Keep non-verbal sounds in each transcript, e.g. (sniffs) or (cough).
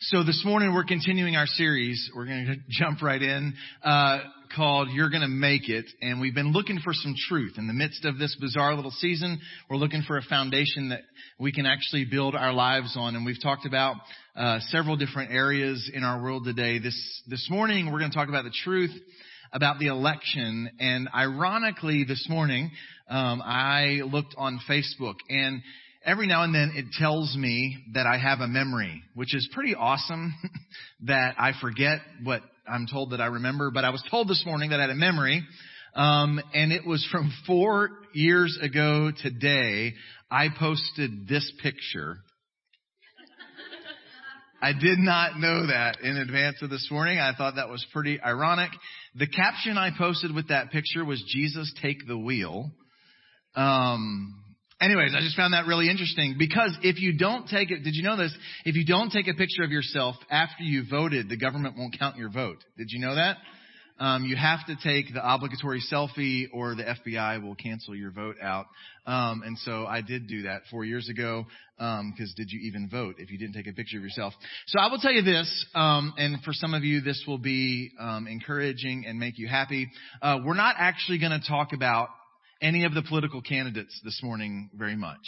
So this morning we're continuing our series. We're going (laughs) to jump right in, uh, called You're Gonna Make It. And we've been looking for some truth. In the midst of this bizarre little season, we're looking for a foundation that we can actually build our lives on. And we've talked about, uh, several different areas in our world today. This, this morning we're going to talk about the truth about the election. And ironically this morning, um, I looked on Facebook and every now and then it tells me that I have a memory, which is pretty awesome (laughs) that I forget what I'm told that I remember. But I was told this morning that I had a memory, um, and it was from four years ago today. I posted this picture. I did not know that in advance of this morning. I thought that was pretty ironic. The caption I posted with that picture was Jesus take the wheel. Um, Anyways, I just found that really interesting because if you don't take it, did you know this? If you don't take a picture of yourself after you voted, the government won't count your vote. Did you know that? Um, you have to take the obligatory selfie or the FBI will cancel your vote out. Um, and so I did do that four years ago because um, did you even vote if you didn't take a picture of yourself? So I will tell you this, um, and for some of you this will be um, encouraging and make you happy. Uh, we're not actually going to talk about any of the political candidates this morning very much.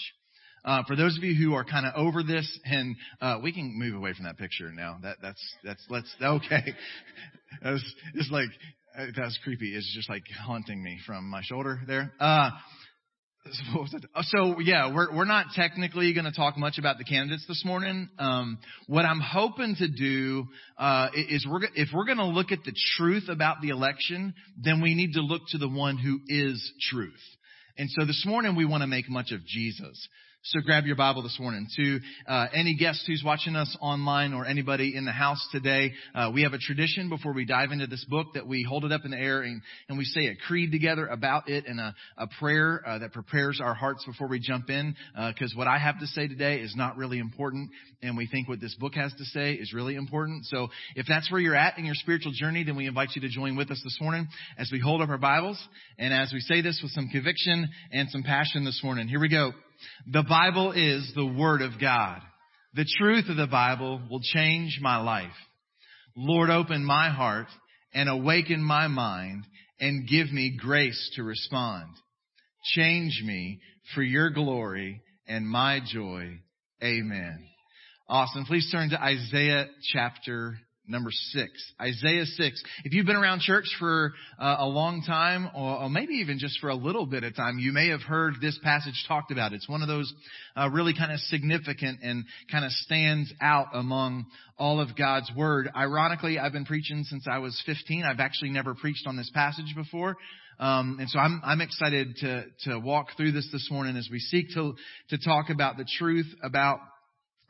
Uh, for those of you who are kind of over this, and uh, we can move away from that picture now. That that's that's let's okay. (laughs) That's it's like uh, that's creepy. It's just like haunting me from my shoulder there. Uh, so yeah, we're we're not technically going to talk much about the candidates this morning. Um, what I'm hoping to do uh, is we're if we're going to look at the truth about the election, then we need to look to the one who is truth. And so this morning we want to make much of Jesus. So grab your Bible this morning. To uh, any guest who's watching us online or anybody in the house today, uh, we have a tradition before we dive into this book that we hold it up in the air and, and we say a creed together about it and a, a prayer uh, that prepares our hearts before we jump in. Because uh, what I have to say today is not really important, and we think what this book has to say is really important. So if that's where you're at in your spiritual journey, then we invite you to join with us this morning as we hold up our Bibles and as we say this with some conviction and some passion this morning. Here we go. The Bible is the Word of God. The truth of the Bible will change my life. Lord, open my heart and awaken my mind and give me grace to respond. Change me for your glory and my joy. Amen. Awesome. Please turn to Isaiah chapter number six. Isaiah six. If you've been around church for uh, a long time, or, or, maybe even just for a little bit of time, you may have heard this passage talked about. It's one of those uh, really kind of significant and kind of stands out among all of God's word. Ironically, I've been preaching since I was 15. I've actually never preached on this passage before. Um, and so I'm, I'm excited to, to walk through this this morning as we seek to, to talk about the truth about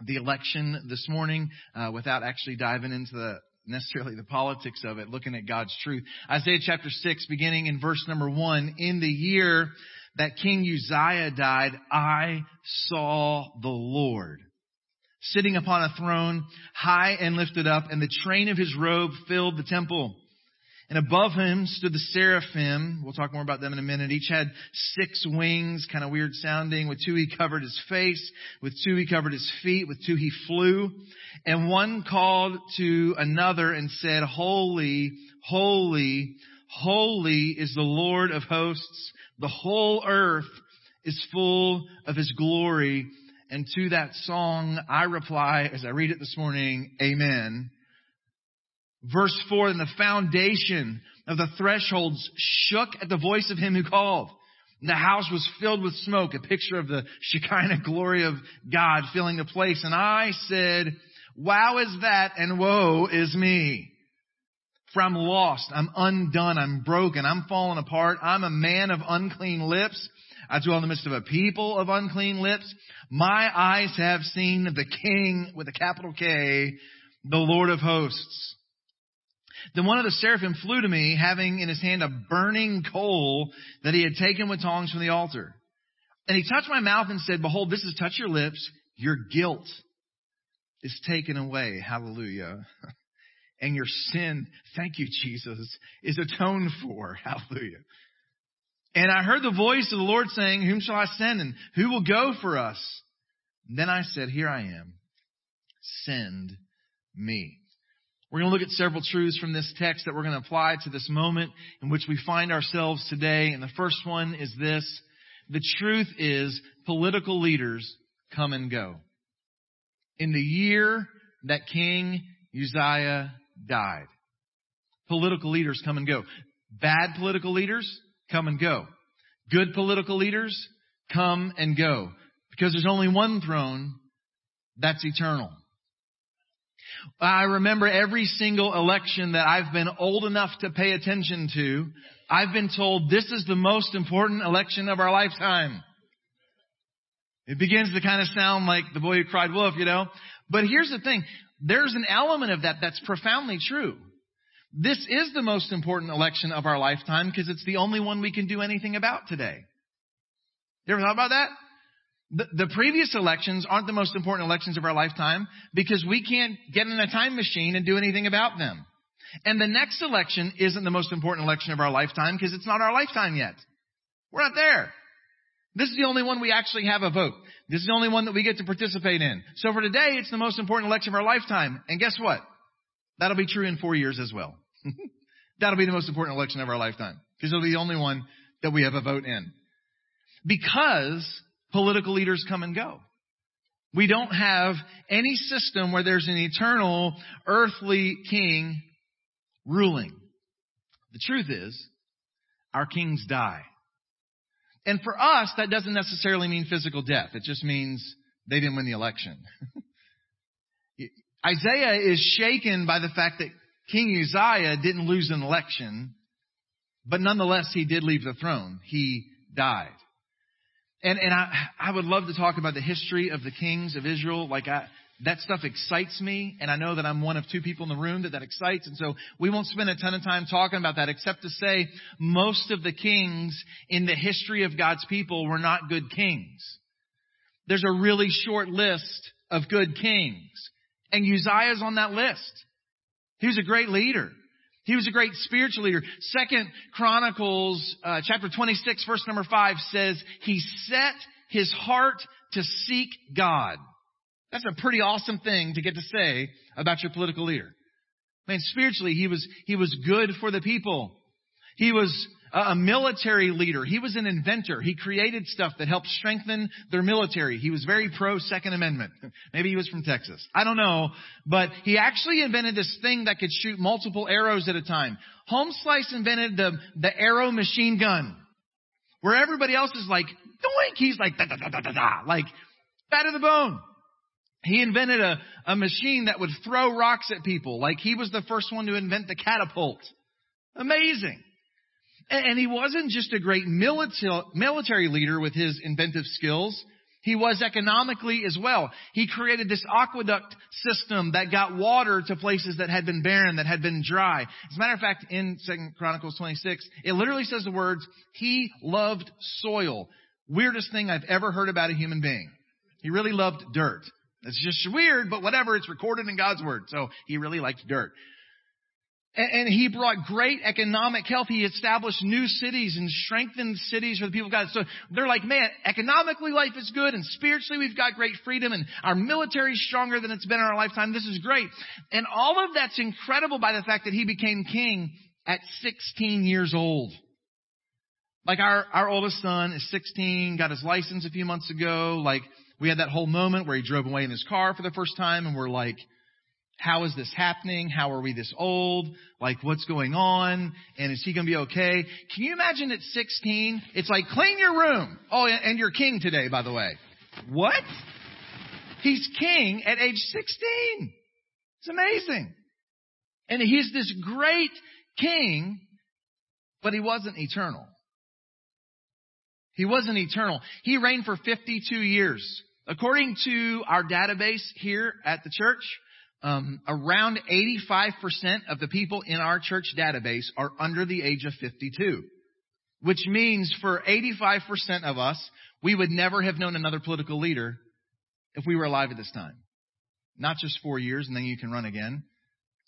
the election this morning uh, without actually diving into the necessarily the politics of it, looking at God's truth. Isaiah chapter 6, beginning in verse number 1, in the year that King Uzziah died, I saw the Lord sitting upon a throne, high and lifted up, and the train of his robe filled the temple. And above him stood the seraphim. We'll talk more about them in a minute. Each had six wings, kind of weird sounding. With two he covered his face. With two he covered his feet. With two he flew. And one called to another and said, Holy, holy, holy is the Lord of hosts. The whole earth is full of his glory. And to that song I reply as I read it this morning, Amen. Verse 4, and the foundation of the thresholds shook at the voice of him who called. The house was filled with smoke, a picture of the Shekinah glory of God filling the place. And I said, wow is that and woe is me. For I'm lost, I'm undone, I'm broken, I'm fallen apart, I'm a man of unclean lips. I dwell in the midst of a people of unclean lips. My eyes have seen the King with a capital K, the Lord of hosts. Then one of the seraphim flew to me, having in his hand a burning coal that he had taken with tongs from the altar. And he touched my mouth and said, Behold, this is touch your lips. Your guilt is taken away. Hallelujah. (laughs) And your sin, thank you, Jesus, is atoned for. (laughs) Hallelujah. And I heard the voice of the Lord saying, Whom shall I send and who will go for us? And then I said, Here I am. Send me. We're going to look at several truths from this text that we're going to apply to this moment in which we find ourselves today. And the first one is this. The truth is political leaders come and go. In the year that King Uzziah died, political leaders come and go. Bad political leaders come and go. Good political leaders come and go. Because there's only one throne that's eternal. I remember every single election that I've been old enough to pay attention to, I've been told this is the most important election of our lifetime. It begins to kind of sound like the boy who cried wolf, you know. But here's the thing. There's an element of that that's profoundly true. This is the most important election of our lifetime because it's the only one we can do anything about today. You ever thought about that? The, the, previous elections aren't the most important elections of our lifetime because we can't get in a time machine and do anything about them. And the next election isn't the most important election of our lifetime because it's not our lifetime yet. We're not there. This is the only one we actually have a vote. This is the only one that we get to participate in. So for today, it's the most important election of our lifetime. And guess what? That'll be true in four years as well. (laughs) That'll be the most important election of our lifetime because it'll be the only one that we have a vote in. Because political leaders come and go. We don't have any system where there's an eternal earthly king ruling. The truth is, our kings die. And for us, that doesn't necessarily mean physical death. It just means they didn't win the election. (laughs) Isaiah is shaken by the fact that King Uzziah didn't lose an election, but nonetheless he did leave the throne. He died. And, and I, I would love to talk about the history of the kings of Israel. Like I, that stuff excites me, and I know that I'm one of two people in the room that that excites, and so we won't spend a ton of time talking about that, except to say most of the kings in the history of God's people were not good kings. There's a really short list of good kings, and Uzziah's on that list. He was a great leader. He was a great spiritual leader. Second Chronicles, uh, chapter 26, verse number 5 says, He set His heart to seek God. That's a pretty awesome thing to get to say about your political leader. Man, spiritually, he was, he was good for the people. He was a military leader. He was an inventor. He created stuff that helped strengthen their military. He was very pro Second Amendment. (laughs) Maybe he was from Texas. I don't know. But he actually invented this thing that could shoot multiple arrows at a time. Holmeslice invented the, the arrow machine gun. Where everybody else is like, doink, he's like, da da da da da da, like, fat of the bone. He invented a, a machine that would throw rocks at people. Like he was the first one to invent the catapult. Amazing. And he wasn't just a great military leader with his inventive skills. He was economically as well. He created this aqueduct system that got water to places that had been barren, that had been dry. As a matter of fact, in 2 Chronicles 26, it literally says the words, he loved soil. Weirdest thing I've ever heard about a human being. He really loved dirt. It's just weird, but whatever, it's recorded in God's Word. So he really liked dirt. And he brought great economic health. He established new cities and strengthened cities for the people of God. So they're like, man, economically life is good and spiritually we've got great freedom and our military is stronger than it's been in our lifetime. This is great. And all of that's incredible by the fact that he became king at 16 years old. Like our, our oldest son is 16, got his license a few months ago. Like we had that whole moment where he drove away in his car for the first time and we're like, how is this happening? How are we this old? Like, what's going on? And is he going to be okay? Can you imagine at 16? It's like, clean your room. Oh, and you're king today, by the way. What? He's king at age 16. It's amazing. And he's this great king, but he wasn't eternal. He wasn't eternal. He reigned for 52 years. According to our database here at the church, um, around 85% of the people in our church database are under the age of 52. Which means for 85% of us, we would never have known another political leader if we were alive at this time. Not just four years and then you can run again.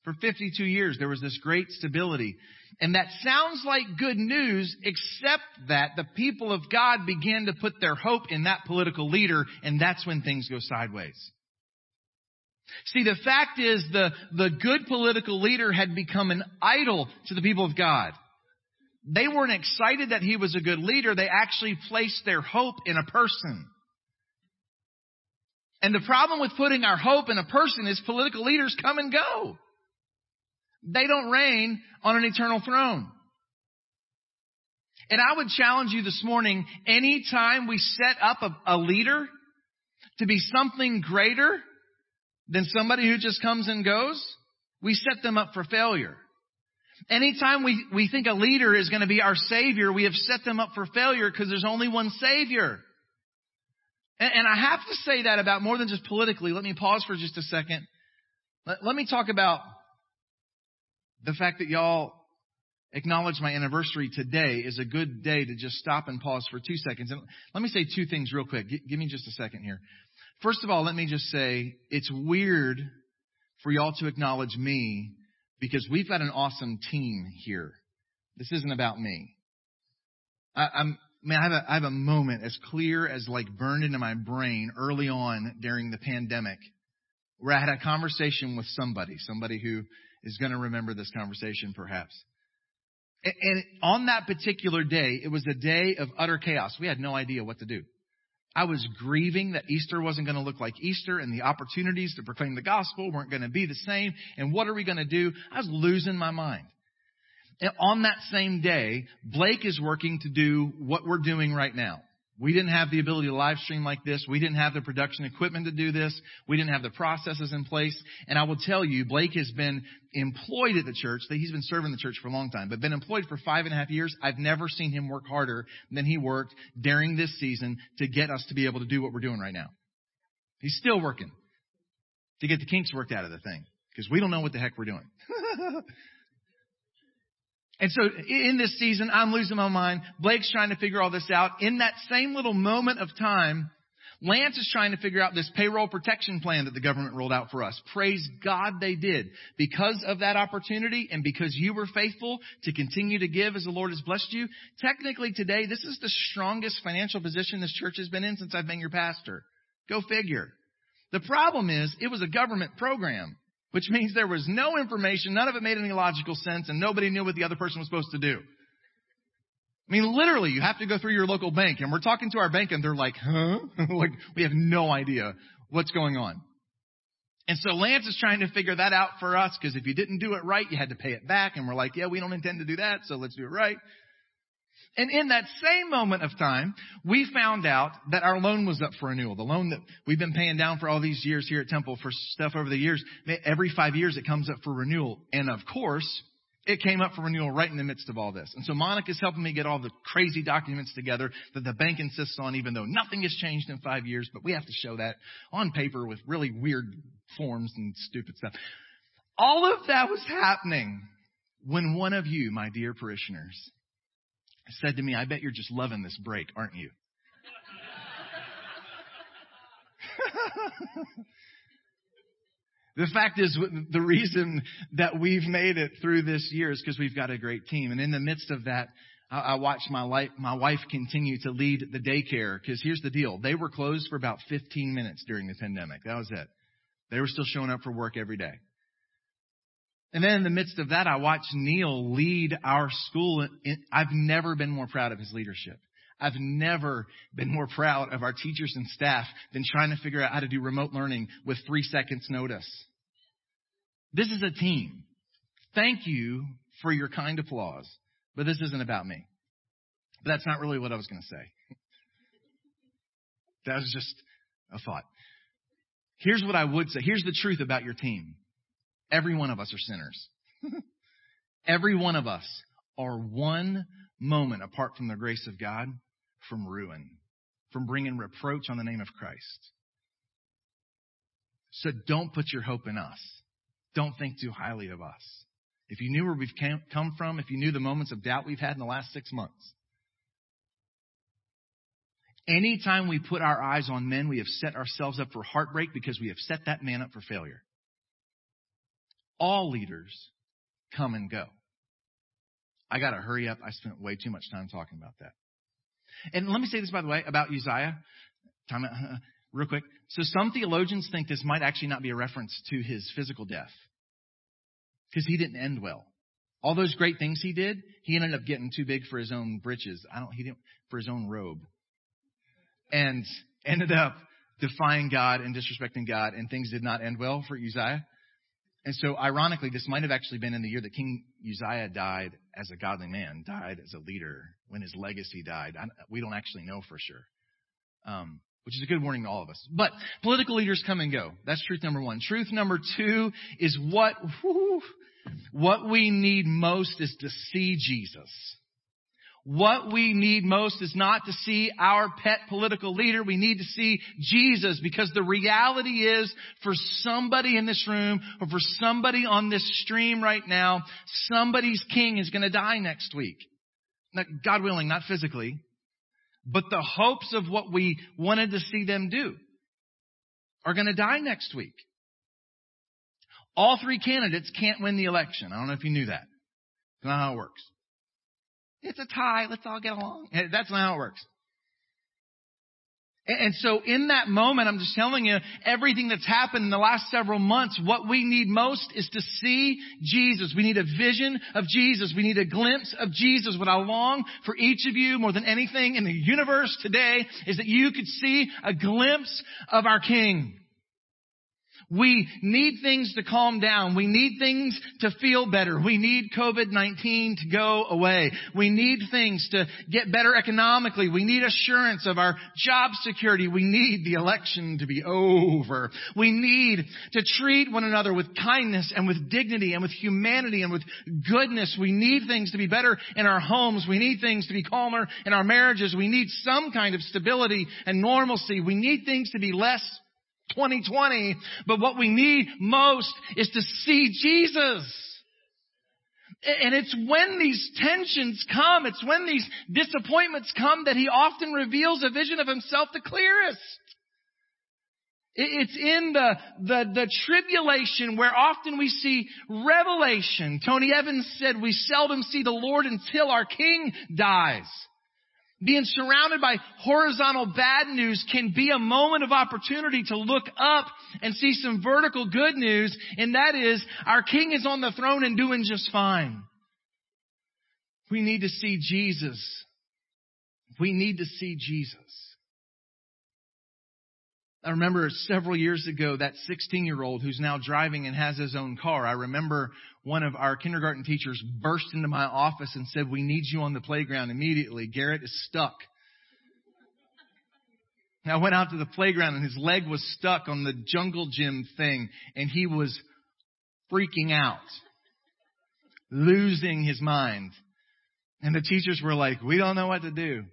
For 52 years, there was this great stability. And that sounds like good news, except that the people of God began to put their hope in that political leader, and that's when things go sideways. See, the fact is the, the good political leader had become an idol to the people of God. They weren't excited that he was a good leader. They actually placed their hope in a person. And the problem with putting our hope in a person is political leaders come and go. They don't reign on an eternal throne. And I would challenge you this morning, anytime we set up a, a leader to be something greater than somebody who just comes and goes, we set them up for failure. Anytime we, we think a leader is going to be our savior, we have set them up for failure because there's only one savior. And, and, I have to say that about more than just politically. Let me pause for just a second. Let, let me talk about the fact that y'all acknowledge my anniversary today is a good day to just stop and pause for two seconds. And let me say two things real quick. G- give me just a second here. First of all, let me just say it's weird for y'all to acknowledge me because we've got an awesome team here. This isn't about me. I, I'm, man, I have, a, I have a moment as clear as like burned into my brain early on during the pandemic where I had a conversation with somebody, somebody who is going to remember this conversation perhaps. And on that particular day, it was a day of utter chaos. We had no idea what to do. I was grieving that Easter wasn't going to look like Easter and the opportunities to proclaim the gospel weren't going to be the same. And what are we going to do? I was losing my mind. And on that same day, Blake is working to do what we're doing right now. We didn't have the ability to live stream like this. We didn't have the production equipment to do this. We didn't have the processes in place. And I will tell you, Blake has been employed at the church. that He's been serving the church for a long time, but been employed for five and a half years. I've never seen him work harder than he worked during this season to get us to be able to do what we're doing right now. He's still working to get the kinks worked out of the thing because we don't know what the heck we're doing. (laughs) And so in this season, I'm losing my mind. Blake's trying to figure all this out. In that same little moment of time, Lance is trying to figure out this payroll protection plan that the government rolled out for us. Praise God they did. Because of that opportunity and because you were faithful to continue to give as the Lord has blessed you, technically today, this is the strongest financial position this church has been in since I've been your pastor. Go figure. The problem is, it was a government program which means there was no information, none of it made any logical sense, and nobody knew what the other person was supposed to do. I mean, literally, you have to go through your local bank, and we're talking to our bank, and they're like, huh? (laughs) like, we have no idea what's going on. And so Lance is trying to figure that out for us, because if you didn't do it right, you had to pay it back, and we're like, yeah, we don't intend to do that, so let's do it right. And in that same moment of time, we found out that our loan was up for renewal. The loan that we've been paying down for all these years here at Temple for stuff over the years, every five years it comes up for renewal. And of course, it came up for renewal right in the midst of all this. And so Monica's helping me get all the crazy documents together that the bank insists on, even though nothing has changed in five years, but we have to show that on paper with really weird forms and stupid stuff. All of that was happening when one of you, my dear parishioners, said to me, I bet you're just loving this break, aren't you? (laughs) the fact is, the reason that we've made it through this year is because we've got a great team. And in the midst of that, I watched my, life, my wife continue to lead the daycare because here's the deal. They were closed for about 15 minutes during the pandemic. That was it. They were still showing up for work every day. And then in the midst of that, I watched Neil lead our school. I've never been more proud of his leadership. I've never been more proud of our teachers and staff than trying to figure out how to do remote learning with three seconds notice. This is a team. Thank you for your kind applause, but this isn't about me. But that's not really what I was going to say. That was just a thought. Here's what I would say. Here's the truth about your team. Every one of us are sinners. (laughs) Every one of us are one moment apart from the grace of God from ruin, from bringing reproach on the name of Christ. So don't put your hope in us. Don't think too highly of us. If you knew where we've come from, if you knew the moments of doubt we've had in the last six months, anytime we put our eyes on men, we have set ourselves up for heartbreak because we have set that man up for failure all leaders come and go. I got to hurry up. I spent way too much time talking about that. And let me say this, by the way, about Uzziah. Time, uh, real quick. So some theologians think this might actually not be a reference to his physical death. Because he didn't end well. All those great things he did, he ended up getting too big for his own britches. I don't, he didn't, for his own robe. And ended up defying God and disrespecting God, and things did not end well for Uzziah. And so, ironically, this might have actually been in the year that King Uzziah died as a godly man, died as a leader, when his legacy died. we don't actually know for sure. Um, which is a good warning to all of us. But political leaders come and go. That's truth number one. Truth number two is what, what we need most is to see Jesus. What we need most is not to see our pet political leader. We need to see Jesus because the reality is for somebody in this room or for somebody on this stream right now, somebody's king is going to die next week. God willing, not physically, but the hopes of what we wanted to see them do are going to die next week. All three candidates can't win the election. I don't know if you knew that. That's not how it works. It's a tie. Let's all get along. That's not how it works. And so in that moment, I'm just telling you, everything that's happened in the last several months, what we need most is to see Jesus. We need a vision of Jesus. We need a glimpse of Jesus. What I long for each of you more than anything in the universe today is that you could see a glimpse of our King. We need things to calm down. We need things to feel better. We need COVID-19 to go away. We need things to get better economically. We need assurance of our job security. We need the election to be over. We need to treat one another with kindness and with dignity and with humanity and with goodness. We need things to be better in our homes. We need things to be calmer in our marriages. We need some kind of stability and normalcy. We need things to be less 2020, but what we need most is to see Jesus. And it's when these tensions come, it's when these disappointments come that he often reveals a vision of himself the clearest. It's in the, the, the tribulation where often we see revelation. Tony Evans said we seldom see the Lord until our King dies. Being surrounded by horizontal bad news can be a moment of opportunity to look up and see some vertical good news, and that is our King is on the throne and doing just fine. We need to see Jesus. We need to see Jesus. I remember several years ago that 16 year old who's now driving and has his own car. I remember one of our kindergarten teachers burst into my office and said, we need you on the playground immediately. Garrett is stuck. I went out to the playground and his leg was stuck on the jungle gym thing and he was freaking out, losing his mind. And the teachers were like, we don't know what to do.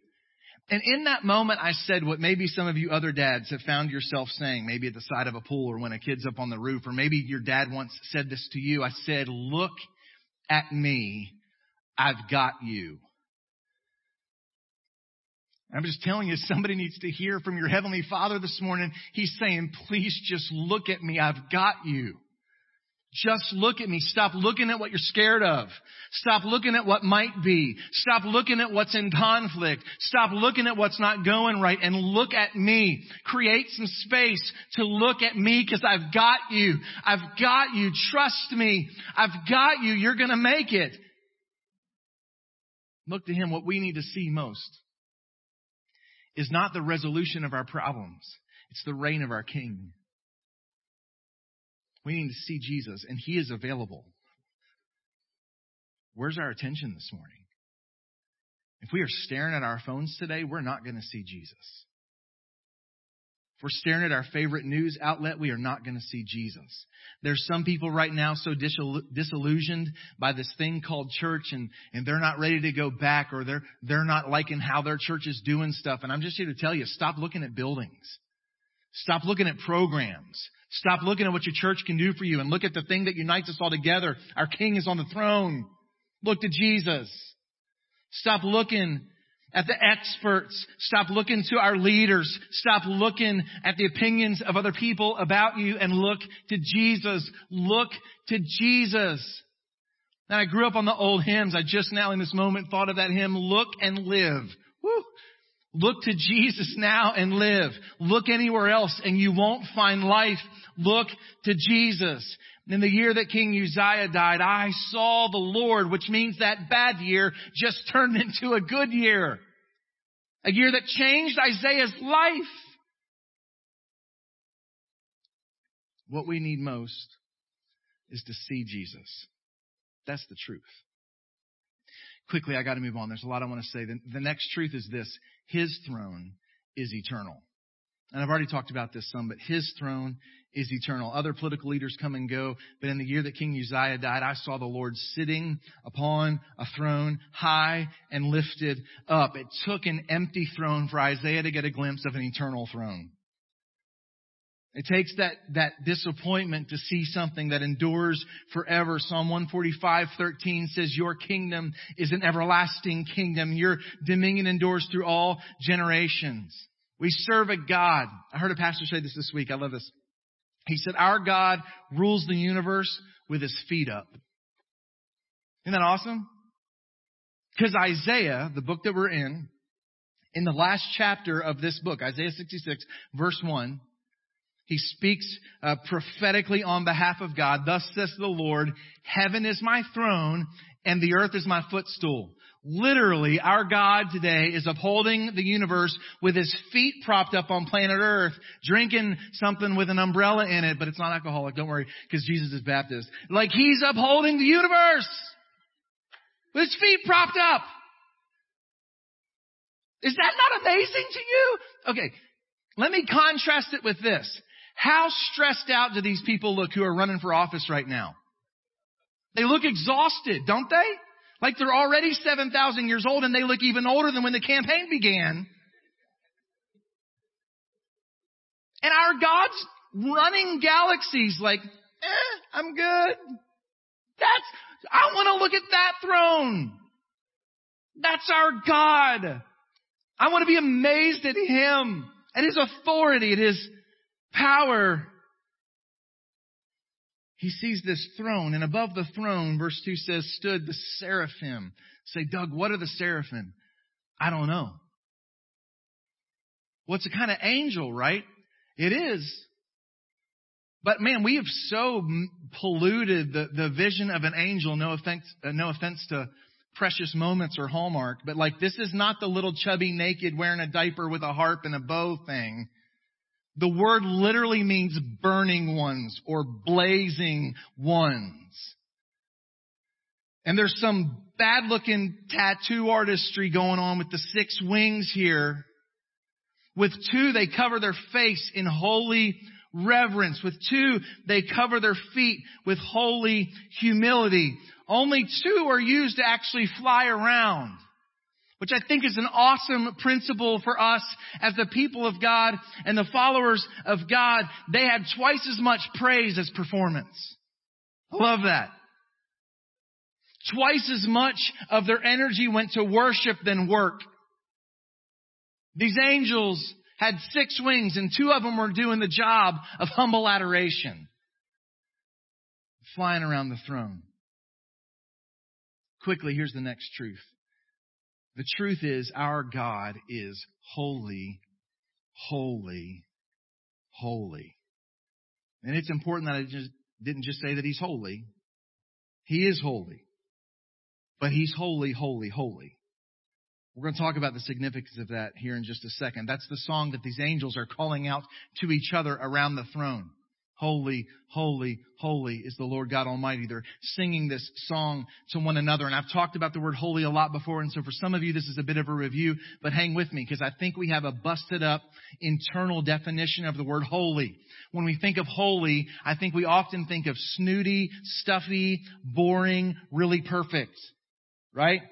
And in that moment, I said what maybe some of you other dads have found yourself saying, maybe at the side of a pool or when a kid's up on the roof, or maybe your dad once said this to you. I said, look at me. I've got you. I'm just telling you, somebody needs to hear from your Heavenly Father this morning. He's saying, please just look at me. I've got you. Just look at me. Stop looking at what you're scared of. Stop looking at what might be. Stop looking at what's in conflict. Stop looking at what's not going right and look at me. Create some space to look at me because I've got you. I've got you. Trust me. I've got you. You're going to make it. Look to Him. What we need to see most is not the resolution of our problems. It's the reign of our King. We need to see Jesus, and He is available. Where's our attention this morning? If we are staring at our phones today, we're not going to see Jesus. If we're staring at our favorite news outlet, we are not going to see Jesus. There's some people right now so disillusioned by this thing called church and, and they're not ready to go back or they're, they're not liking how their church is doing stuff. And I'm just here to tell you, stop looking at buildings. Stop looking at programs. Stop looking at what your church can do for you and look at the thing that unites us all together. Our King is on the throne. Look to Jesus. Stop looking at the experts. Stop looking to our leaders. Stop looking at the opinions of other people about you and look to Jesus. Look to Jesus. And I grew up on the old hymns. I just now in this moment thought of that hymn, Look and Live. Woo. Look to Jesus now and live. Look anywhere else and you won't find life. Look to Jesus. In the year that King Uzziah died, I saw the Lord, which means that bad year just turned (laughs) into a good year. A year that changed Isaiah's life. What we need most is to see Jesus. That's the truth. Quickly, I gotta move on. There's a lot I want to say. The, the next truth is this. His throne is eternal. And I've already talked about this some, but his throne is eternal. Other political leaders come and go, but in the year that King Uzziah died, I saw the Lord sitting upon a throne high and lifted up. It took an empty throne for Isaiah to get a glimpse of an eternal throne. It takes that, that disappointment to see something that endures forever. Psalm 145:13 says, Your kingdom is an everlasting kingdom. Your dominion endures through all generations. We serve a God. I heard a pastor say this this week. I love this. He said, Our God rules the universe with his feet up. Isn't that awesome? Because Isaiah, the book that we're in, in the last chapter of this book, Isaiah 66, verse 1, he speaks uh, prophetically on behalf of God. Thus says the Lord, heaven is my throne and the earth is my footstool. Literally, our God today is upholding the universe with his feet propped up on planet earth, drinking something with an umbrella in it, but it's not alcoholic, don't worry, because Jesus is Baptist. Like he's upholding the universe with his feet propped up. Is that not amazing to you? Okay, let me contrast it with this. How stressed out do these people look who are running for office right now? They look exhausted, don't they? Like they're already 7,000 years old and they look even older than when the campaign began. And our God's running galaxies like, eh, I'm good. That's, I want to look at that throne. That's our God. I want to be amazed at Him, at His authority, at His power. He sees this throne, and above the throne, verse 2 says, stood the seraphim. Say, Doug, what are the seraphim? I don't know. Well, a kind of angel, right? It is. But man, we have so polluted the, the vision of an angel. No offense, uh, no offense to precious moments or Hallmark, but like this is not the little chubby naked wearing a diaper with a harp and a bow thing. The word literally means burning ones or blazing ones. And there's some bad looking tattoo artistry going on with the six wings here. With two, they cover their face in holy reverence. With two, they cover their feet with holy humility. Only two are used to actually fly around which I think is an awesome principle for us as the people of God and the followers of God. They had twice as much praise as performance. I love that. Twice as much of their energy went to worship than work. These angels had six wings and two of them were doing the job of humble adoration. Flying around the throne. Quickly, here's the next truth. The truth is, our God is holy, holy, holy. And it's important that I just didn't just say that He's holy. He is holy. But He's holy, holy, holy. We're going to talk about the significance of that here in just a second. That's the song that these angels are calling out to each other around the throne. Holy, holy, holy is the Lord God Almighty. They're singing this song to one another. And I've talked about the word holy a lot before. And so for some of you, this is a bit of a review, but hang with me because I think we have a busted up internal definition of the word holy. When we think of holy, I think we often think of snooty, stuffy, boring, really perfect. Right?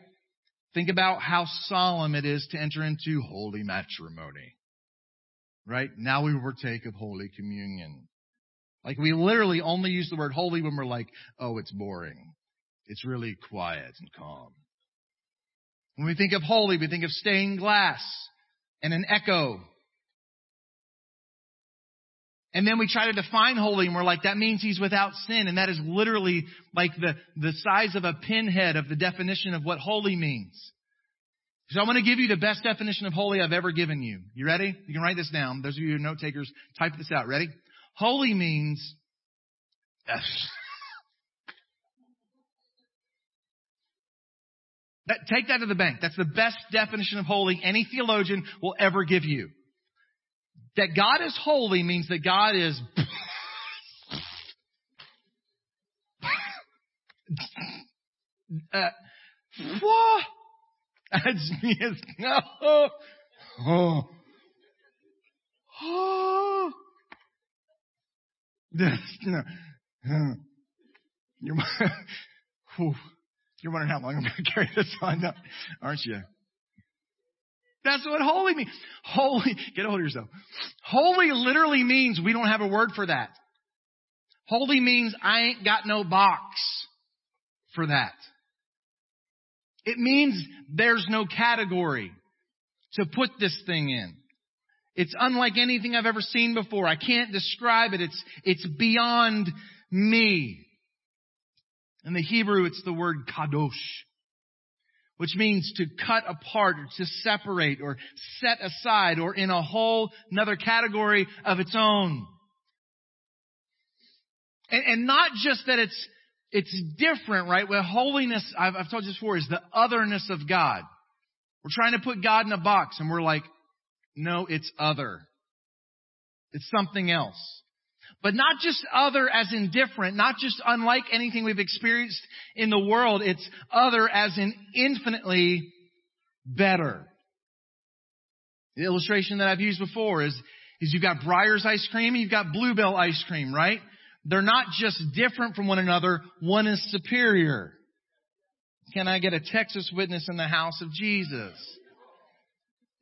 Think about how solemn it is to enter into holy matrimony. Right? Now we partake of Holy Communion. Like we literally only use the word holy when we're like, oh, it's boring. It's really quiet and calm. When we think of holy, we think of stained glass and an echo. And then we try to define holy and we're like, that means he's without sin. And that is literally like the, the size of a pinhead of the definition of what holy means. So I want to give you the best definition of holy I've ever given you. You ready? You can write this down. Those of you who are note takers, type this out. Ready? Holy means (laughs) that, take that to the bank. That's the best definition of holy any theologian will ever give you. That God is holy means that God is (laughs) uh, what? That's me no. (laughs) Oh. Oh. You're, you're wondering how long I'm going (laughs) to carry this on, aren't you? That's what holy means. Holy, get a hold of yourself. Holy literally means we don't have a word for that. Holy means I ain't got no box for that. It means there's no category to put this thing in. It's unlike anything I've ever seen before. I can't describe it. It's, it's beyond me. In the Hebrew, it's the word kadosh, which means to cut apart or to separate or set aside or in a whole another category of its own. And, and not just that it's, it's different, right? Well, holiness, I've, I've told you this before, is the otherness of God. We're trying to put God in a box and we're like, no, it's other. It's something else. But not just other as in different, not just unlike anything we've experienced in the world. It's other as in infinitely better. The illustration that I've used before is, is you've got Breyers ice cream and you've got Bluebell ice cream, right? They're not just different from one another, one is superior. Can I get a Texas witness in the house of Jesus?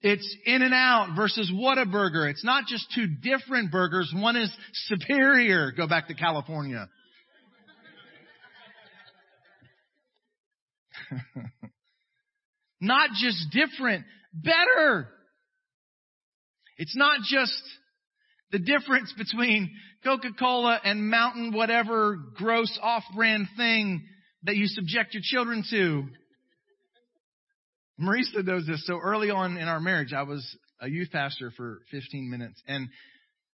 It's In-N-Out versus Whataburger. It's not just two different burgers. One is superior. Go back to California. (laughs) not just different, better. It's not just the difference between Coca-Cola and Mountain whatever gross off-brand thing that you subject your children to. Marisa knows this. So early on in our marriage, I was a youth pastor for 15 minutes and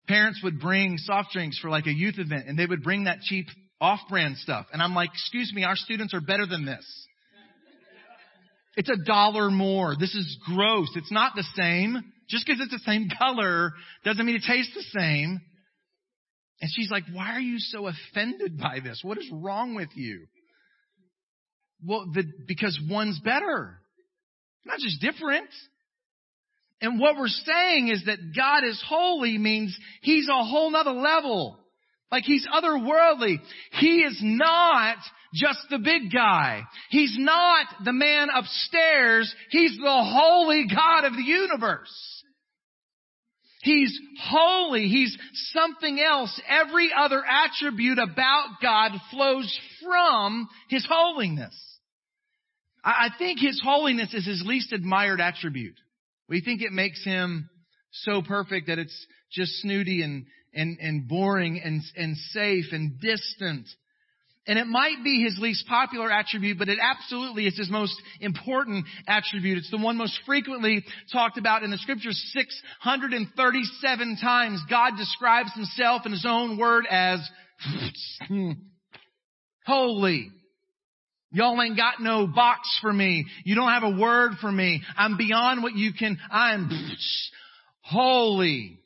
parents would bring soft drinks for like a youth event and they would bring that cheap off-brand stuff. And I'm like, excuse me, our students are better than this. It's a dollar more. This is gross. It's not the same. Just because it's the same color doesn't mean it tastes the same. And she's like, why are you so offended by this? What is wrong with you? Well, the, because one's better. Not just different. And what we're saying is that God is holy means He's a whole nother level. Like He's otherworldly. He is not just the big guy. He's not the man upstairs. He's the holy God of the universe. He's holy. He's something else. Every other attribute about God flows from His holiness. I think His holiness is His least admired attribute. We think it makes Him so perfect that it's just snooty and, and, and boring and, and safe and distant. And it might be his least popular attribute, but it absolutely is his most important attribute. It's the one most frequently talked about in the scriptures. 637 times God describes himself in his own word as (laughs) holy. Y'all ain't got no box for me. You don't have a word for me. I'm beyond what you can, I'm (sniffs) holy.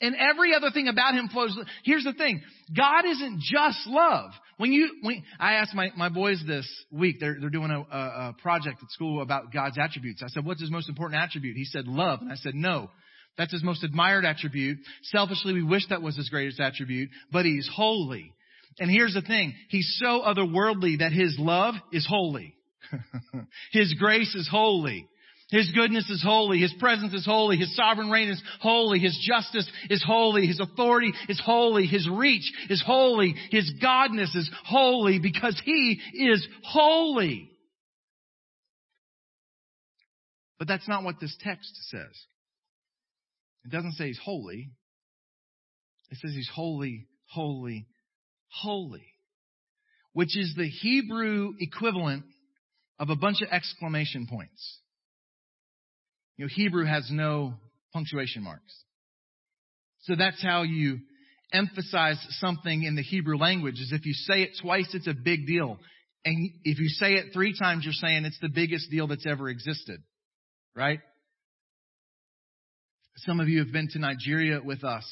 And every other thing about him flows. Here's the thing. God isn't just love. When you, when, I asked my, my boys this week, they're, they're doing a, a, a project at school about God's attributes. I said, what's his most important attribute? He said, love. And I said, no. That's his most admired attribute. Selfishly, we wish that was his greatest attribute, but he's holy. And here's the thing. He's so otherworldly that his love is holy. (laughs) his grace is holy. His goodness is holy. His presence is holy. His sovereign reign is holy. His justice is holy. His authority is holy. His reach is holy. His godness is holy because He is holy. But that's not what this text says. It doesn't say He's holy. It says He's holy, holy, holy. Which is the Hebrew equivalent of a bunch of exclamation points. You know, Hebrew has no punctuation marks. So that's how you emphasize something in the Hebrew language is if you say it twice, it's a big deal. And if you say it three times, you're saying it's the biggest deal that's ever existed. Right? Some of you have been to Nigeria with us.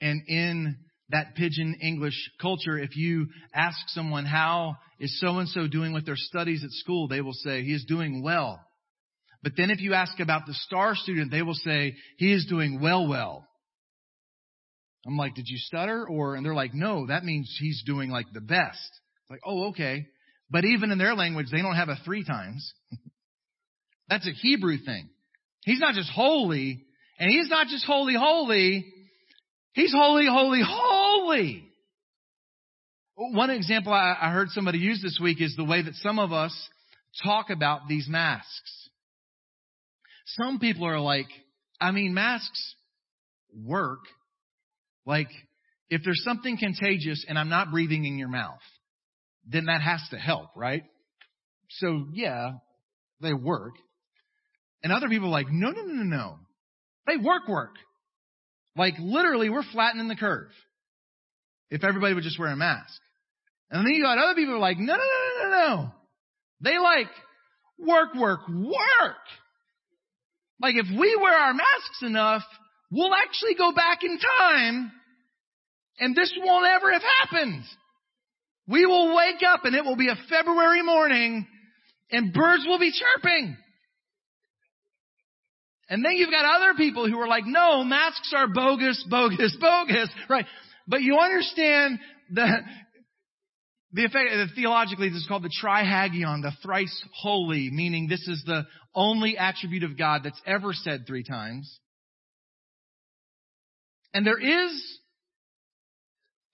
And in that pidgin English culture, if you ask someone, how is so and so doing with their studies at school? They will say, he is doing well. But then if you ask about the star student, they will say, he is doing well, well. I'm like, did you stutter? Or, and they're like, no, that means he's doing like the best. Like, oh, okay. But even in their language, they don't have a three times. (laughs) That's a Hebrew thing. He's not just holy, and he's not just holy, holy. He's holy, holy, holy. One example I heard somebody use this week is the way that some of us talk about these masks. Some people are like, I mean, masks work. Like, if there's something contagious and I'm not breathing in your mouth, then that has to help, right? So yeah, they work. And other people are like, no, no, no, no, no. They work, work. Like literally, we're flattening the curve. If everybody would just wear a mask. And then you got other people who are like, no, no, no, no, no, no. They like work, work, work. Like if we wear our masks enough, we'll actually go back in time and this won't ever have happened. We will wake up and it will be a February morning and birds will be chirping. And then you've got other people who are like, no, masks are bogus, bogus, bogus, right? But you understand that the effect, the, theologically, this is called the trisagion, the thrice holy, meaning this is the only attribute of God that's ever said three times. And there is,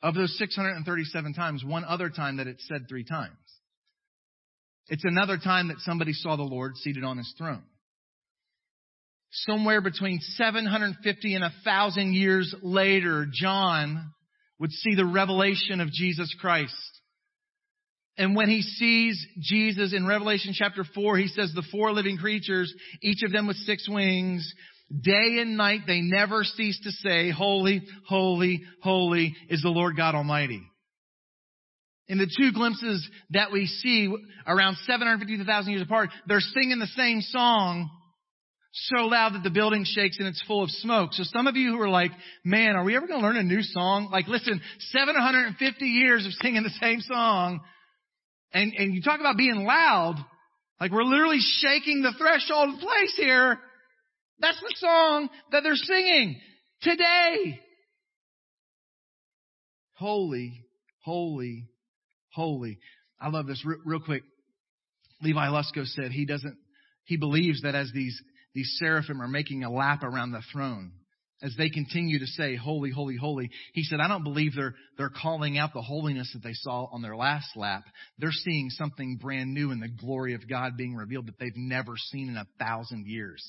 of those 637 times, one other time that it's said three times. It's another time that somebody saw the Lord seated on his throne somewhere between 750 and 1,000 years later, John would see the revelation of Jesus Christ. And when he sees Jesus in Revelation chapter 4, he says the four living creatures, each of them with six wings, day and night they never cease to say, holy, holy, holy is the Lord God Almighty. In the two glimpses that we see around 750,000 years apart, they're singing the same song, so loud that the building shakes and it's full of smoke. So some of you who are like, man, are we ever going to learn a new song? Like, listen, 750 years of singing the same song. And, and you talk about being loud. Like we're literally shaking the threshold of place here. That's the song that they're singing today. Holy, holy, holy. I love this real, real quick. Levi Lusko said he doesn't, he believes that as these these seraphim are making a lap around the throne as they continue to say, holy, holy, holy. He said, I don't believe they're, they're calling out the holiness that they saw on their last lap. They're seeing something brand new in the glory of God being revealed that they've never seen in a thousand years.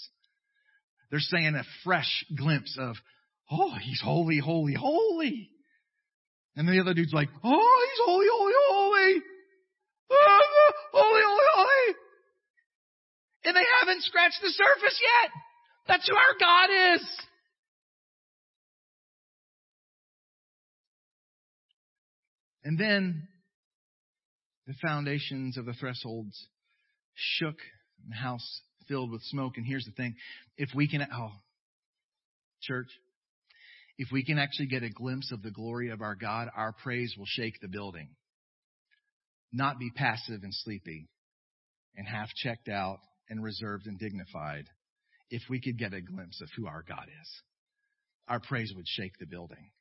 They're saying a fresh glimpse of, oh, he's holy, holy, holy. And the other dude's like, oh, he's holy, holy, holy. Oh, holy, holy, holy. And they haven't scratched the surface yet. That's who our God is. And then the foundations of the thresholds shook and the house filled with smoke. And here's the thing. If we can, oh, church, if we can actually get a glimpse of the glory of our God, our praise will shake the building. Not be passive and sleepy and half checked out and reserved and dignified if we could get a glimpse of who our God is. Our praise would shake the building.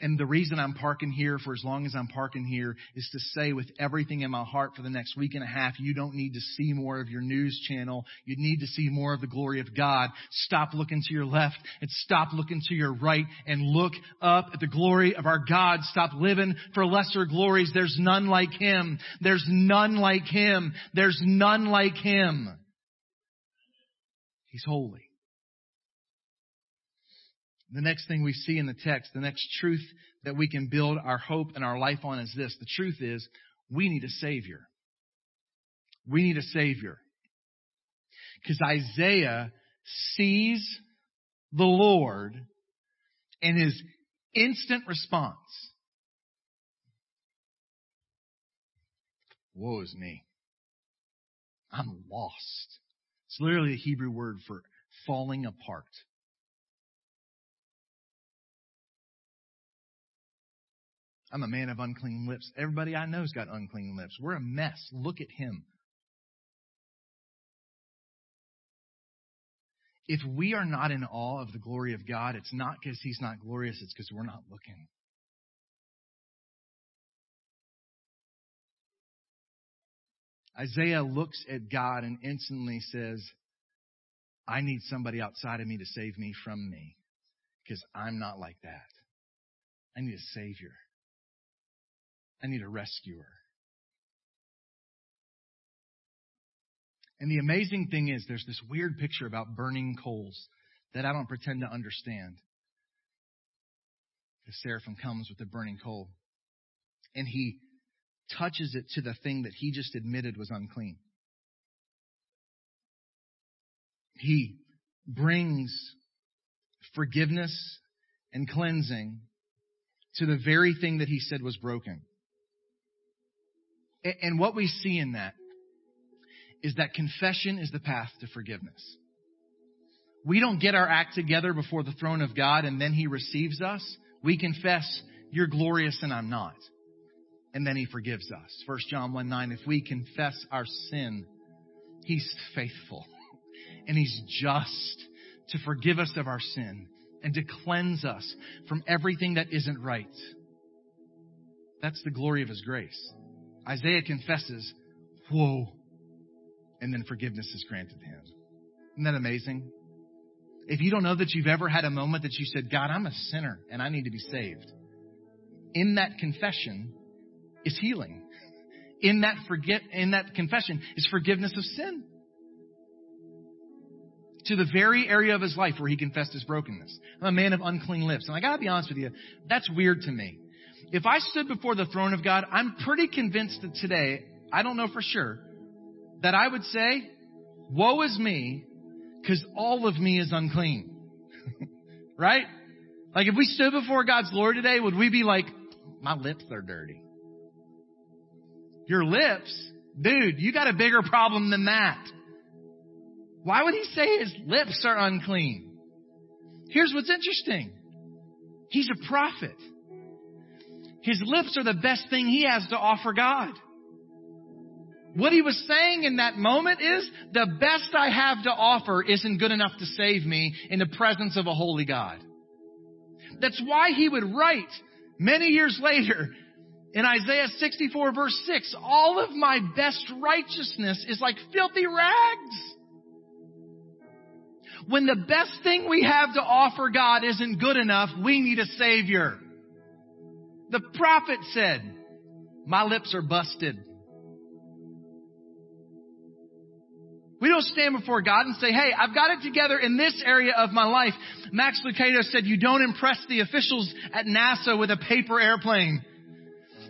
And the reason I'm parking here for as long as I'm parking here is to say with everything in my heart for the next week and a half, you don't need to see more of your news channel. You need to see more of the glory of God. Stop looking to your left and stop looking to your right and look up at the glory of our God. Stop living for lesser glories. There's none like Him. There's none like Him. There's none like Him. He's holy. The next thing we see in the text, the next truth that we can build our hope and our life on is this. The truth is, we need a Savior. We need a Savior. Because Isaiah sees the Lord and his instant response. Woe is me. I'm lost. It's literally a Hebrew word for falling apart. I'm a man of unclean lips. Everybody I know's got unclean lips. We're a mess. Look at him. If we are not in awe of the glory of God, it's not because he's not glorious, it's because we're not looking. Isaiah looks at God and instantly says, I need somebody outside of me to save me from me because I'm not like that. I need a Savior. I need a rescuer. And the amazing thing is, there's this weird picture about burning coals that I don't pretend to understand. The seraphim comes with a burning coal. And he touches it to the thing that he just admitted was unclean. He brings forgiveness and cleansing to the very thing that he said was broken. And what we see in that is that confession is the path to forgiveness. We don't get our act together before the throne of God and then he receives us. We confess, you're glorious and I'm not and then he forgives us. 1 John 1 9, if we confess our sin, he's faithful (laughs) and he's just to forgive us of our sin and to cleanse us from everything that isn't right. That's the glory of his grace. Isaiah confesses, whoa, and then forgiveness is granted to him. Isn't that amazing? If you don't know that you've ever had a moment that you said, God, I'm a sinner and I need to be saved. In that confession, is healing. In that forget, in that confession is forgiveness of sin. To the very area of his life where he confessed his brokenness. I'm a man of unclean lips. And I gotta be honest with you, that's weird to me. If I stood before the throne of God, I'm pretty convinced that today, I don't know for sure, that I would say, woe is me, cause all of me is unclean. (laughs) right? Like if we stood before God's glory today, would we be like, my lips are dirty? Your lips? Dude, you got a bigger problem than that. Why would he say his lips are unclean? Here's what's interesting. He's a prophet. His lips are the best thing he has to offer God. What he was saying in that moment is, the best I have to offer isn't good enough to save me in the presence of a holy God. That's why he would write many years later, in Isaiah 64 verse 6, all of my best righteousness is like filthy rags. When the best thing we have to offer God isn't good enough, we need a savior. The prophet said, my lips are busted. We don't stand before God and say, hey, I've got it together in this area of my life. Max Lucado said, you don't impress the officials at NASA with a paper airplane.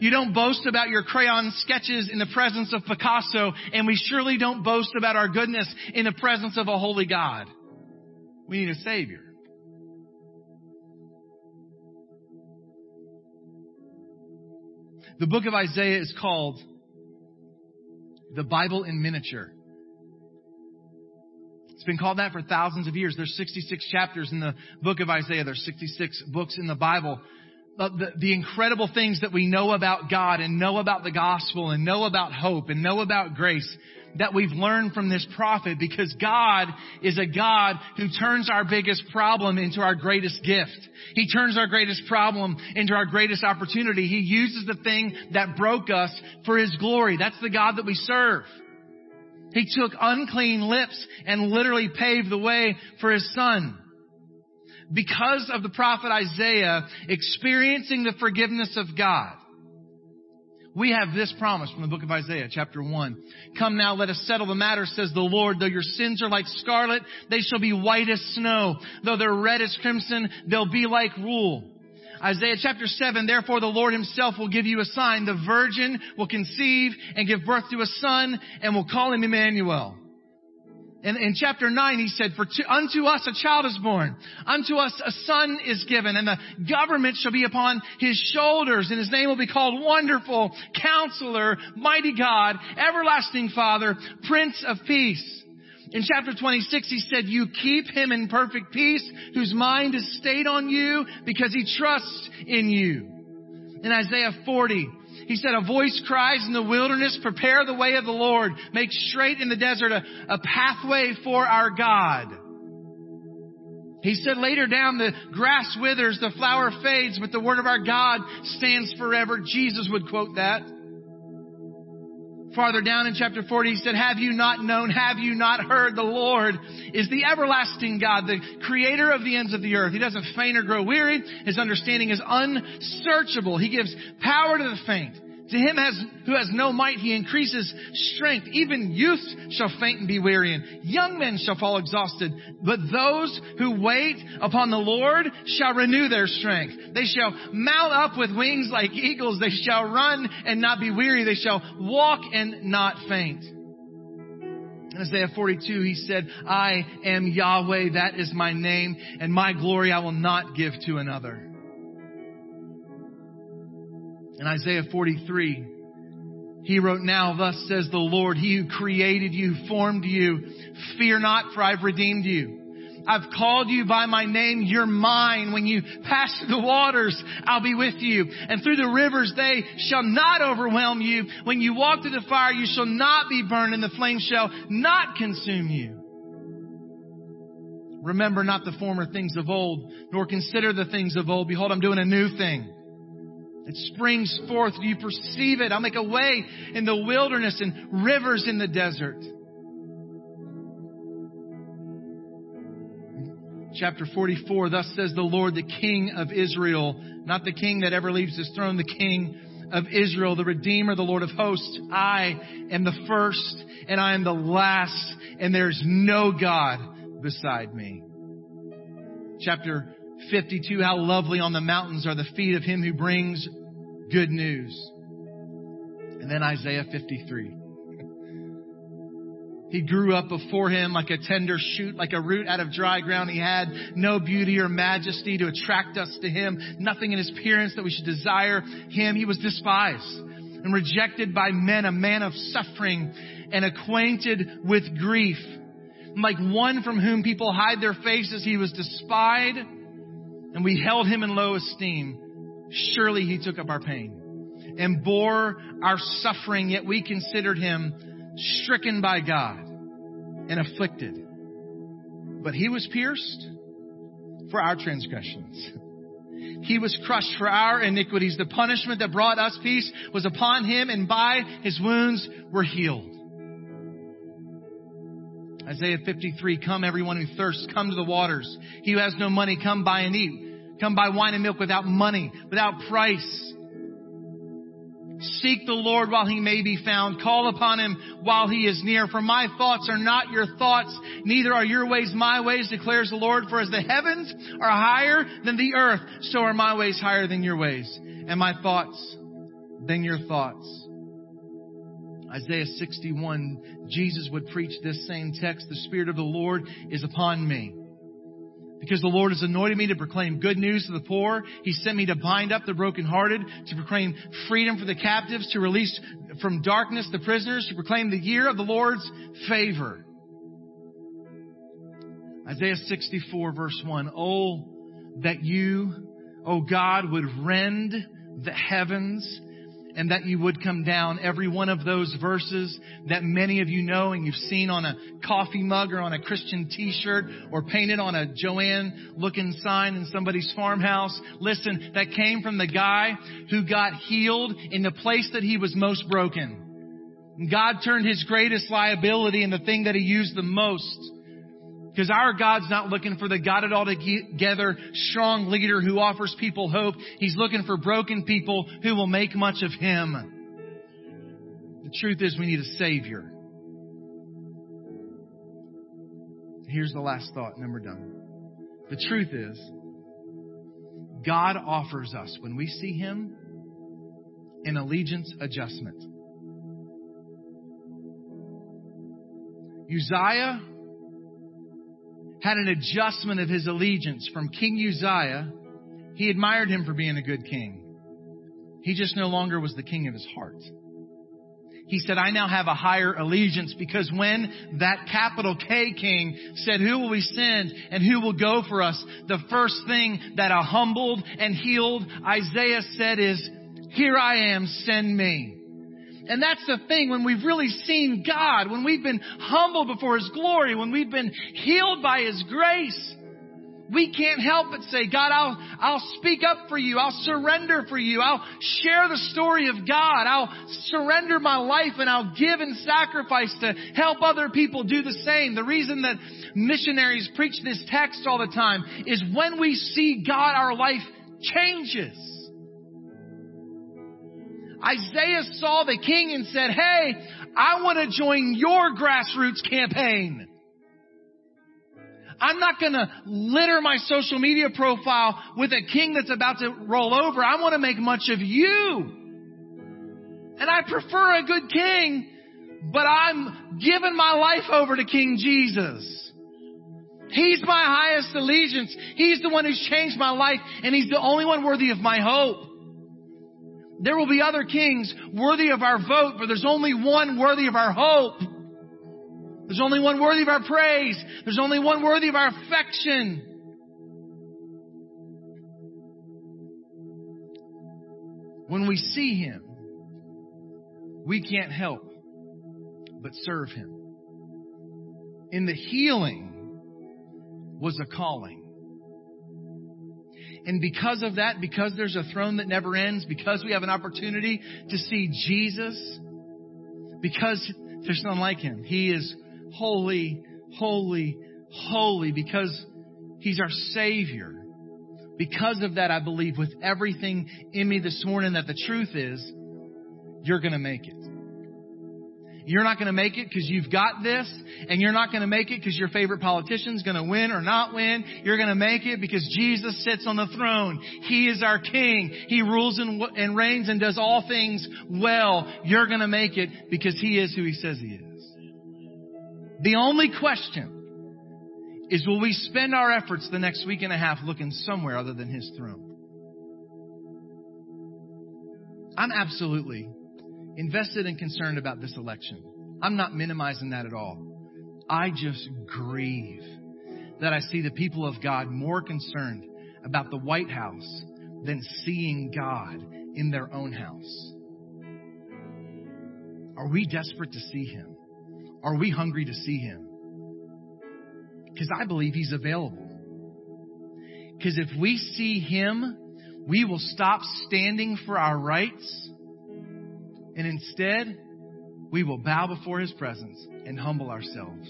You don't boast about your crayon sketches in the presence of Picasso, and we surely don't boast about our goodness in the presence of a holy God. We need a Savior. The book of Isaiah is called the Bible in miniature. It's been called that for thousands of years. There's 66 chapters in the book of Isaiah. There's 66 books in the Bible the, the incredible things that we know about God and know about the gospel and know about hope and know about grace that we've learned from this prophet because God is a God who turns our biggest problem into our greatest gift. He turns our greatest problem into our greatest opportunity. He uses the thing that broke us for His glory. That's the God that we serve. He took unclean lips and literally paved the way for His Son because of the prophet Isaiah experiencing the forgiveness of God. We have this promise from the book of Isaiah, chapter 1. Come now, let us settle the matter, says the Lord. Though your sins are like scarlet, they shall be white as snow. Though they're red as crimson, they'll be like wool. Isaiah chapter 7, therefore the Lord himself will give you a sign. The virgin will conceive and give birth to a son and will call him Emmanuel. In, in chapter 9, he said, For to, unto us a child is born, unto us a son is given, and the government shall be upon his shoulders, and his name will be called Wonderful, Counselor, Mighty God, Everlasting Father, Prince of Peace. In chapter 26, he said, You keep him in perfect peace, whose mind is stayed on you because he trusts in you. In Isaiah 40, he said, A voice cries in the wilderness, prepare the way of the Lord, make straight in the desert a, a pathway for our God. He said later down, the grass withers, the flower fades, but the word of our God stands forever. Jesus would quote that. Farther down in chapter 40, he said, Have you not known, have you not heard? The Lord is the everlasting God, the creator of the ends of the earth. He doesn't faint or grow weary. His understanding is unsearchable. He gives power to the faint. To him has, who has no might, he increases strength. Even youth shall faint and be weary, and young men shall fall exhausted. But those who wait upon the Lord shall renew their strength. They shall mount up with wings like eagles. They shall run and not be weary. They shall walk and not faint. In Isaiah 42, he said, I am Yahweh, that is my name, and my glory I will not give to another. In Isaiah 43, he wrote, Now thus says the Lord, He who created you, formed you. Fear not, for I've redeemed you. I've called you by my name. You're mine. When you pass through the waters, I'll be with you. And through the rivers, they shall not overwhelm you. When you walk through the fire, you shall not be burned, and the flame shall not consume you. Remember not the former things of old, nor consider the things of old. Behold, I'm doing a new thing. It springs forth. Do you perceive it? I'll make a way in the wilderness and rivers in the desert. Chapter 44, thus says the Lord, the King of Israel, not the King that ever leaves his throne, the King of Israel, the Redeemer, the Lord of hosts. I am the first and I am the last, and there's no God beside me. Chapter 52, how lovely on the mountains are the feet of him who brings good news. And then Isaiah 53. He grew up before him like a tender shoot, like a root out of dry ground. He had no beauty or majesty to attract us to him, nothing in his appearance that we should desire him. He was despised and rejected by men, a man of suffering and acquainted with grief. Like one from whom people hide their faces, he was despised and we held him in low esteem. Surely he took up our pain and bore our suffering, yet we considered him stricken by God and afflicted. But he was pierced for our transgressions. He was crushed for our iniquities. The punishment that brought us peace was upon him, and by his wounds we're healed. Isaiah 53, come everyone who thirsts, come to the waters. He who has no money, come buy and eat. Come buy wine and milk without money, without price. Seek the Lord while he may be found. Call upon him while he is near. For my thoughts are not your thoughts, neither are your ways my ways, declares the Lord. For as the heavens are higher than the earth, so are my ways higher than your ways, and my thoughts than your thoughts. Isaiah 61, Jesus would preach this same text. The Spirit of the Lord is upon me because the Lord has anointed me to proclaim good news to the poor. He sent me to bind up the brokenhearted, to proclaim freedom for the captives, to release from darkness the prisoners, to proclaim the year of the Lord's favor. Isaiah 64 verse 1. Oh, that you, oh God, would rend the heavens and that you would come down. Every one of those verses that many of you know and you've seen on a coffee mug or on a Christian t-shirt or painted on a Joanne looking sign in somebody's farmhouse. Listen, that came from the guy who got healed in the place that he was most broken. God turned his greatest liability and the thing that he used the most because our God's not looking for the got it all together strong leader who offers people hope. He's looking for broken people who will make much of Him. The truth is we need a Savior. Here's the last thought and then we're done. The truth is God offers us, when we see Him, an allegiance adjustment. Uzziah had an adjustment of his allegiance from King Uzziah. He admired him for being a good king. He just no longer was the king of his heart. He said, I now have a higher allegiance because when that capital K king said, who will we send and who will go for us? The first thing that a humbled and healed Isaiah said is, here I am, send me. And that's the thing when we've really seen God, when we've been humbled before His glory, when we've been healed by His grace, we can't help but say, God, I'll, I'll speak up for you. I'll surrender for you. I'll share the story of God. I'll surrender my life and I'll give and sacrifice to help other people do the same. The reason that missionaries preach this text all the time is when we see God, our life changes. Isaiah saw the king and said, Hey, I want to join your grassroots campaign. I'm not going to litter my social media profile with a king that's about to roll over. I want to make much of you. And I prefer a good king, but I'm giving my life over to King Jesus. He's my highest allegiance. He's the one who's changed my life, and He's the only one worthy of my hope. There will be other kings worthy of our vote, but there's only one worthy of our hope. There's only one worthy of our praise. There's only one worthy of our affection. When we see Him, we can't help but serve Him. In the healing was a calling. And because of that, because there's a throne that never ends, because we have an opportunity to see Jesus, because there's none like Him, He is holy, holy, holy because He's our Savior. Because of that, I believe with everything in me this morning that the truth is, you're going to make it. You're not going to make it because you've got this, and you're not going to make it because your favorite politician's going to win or not win. You're going to make it because Jesus sits on the throne. He is our King. He rules and, and reigns and does all things well. You're going to make it because He is who He says He is. The only question is will we spend our efforts the next week and a half looking somewhere other than His throne? I'm absolutely invested and concerned about this election. I'm not minimizing that at all. I just grieve that I see the people of God more concerned about the White House than seeing God in their own house. Are we desperate to see Him? Are we hungry to see him? Because I believe he's available. Because if we see him, we will stop standing for our rights and instead we will bow before his presence and humble ourselves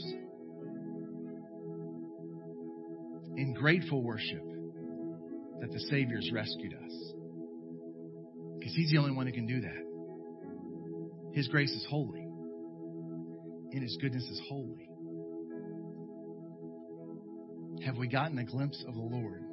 in grateful worship that the Savior's rescued us. Because he's the only one who can do that. His grace is holy and his goodness is holy. Have we gotten a glimpse of the Lord?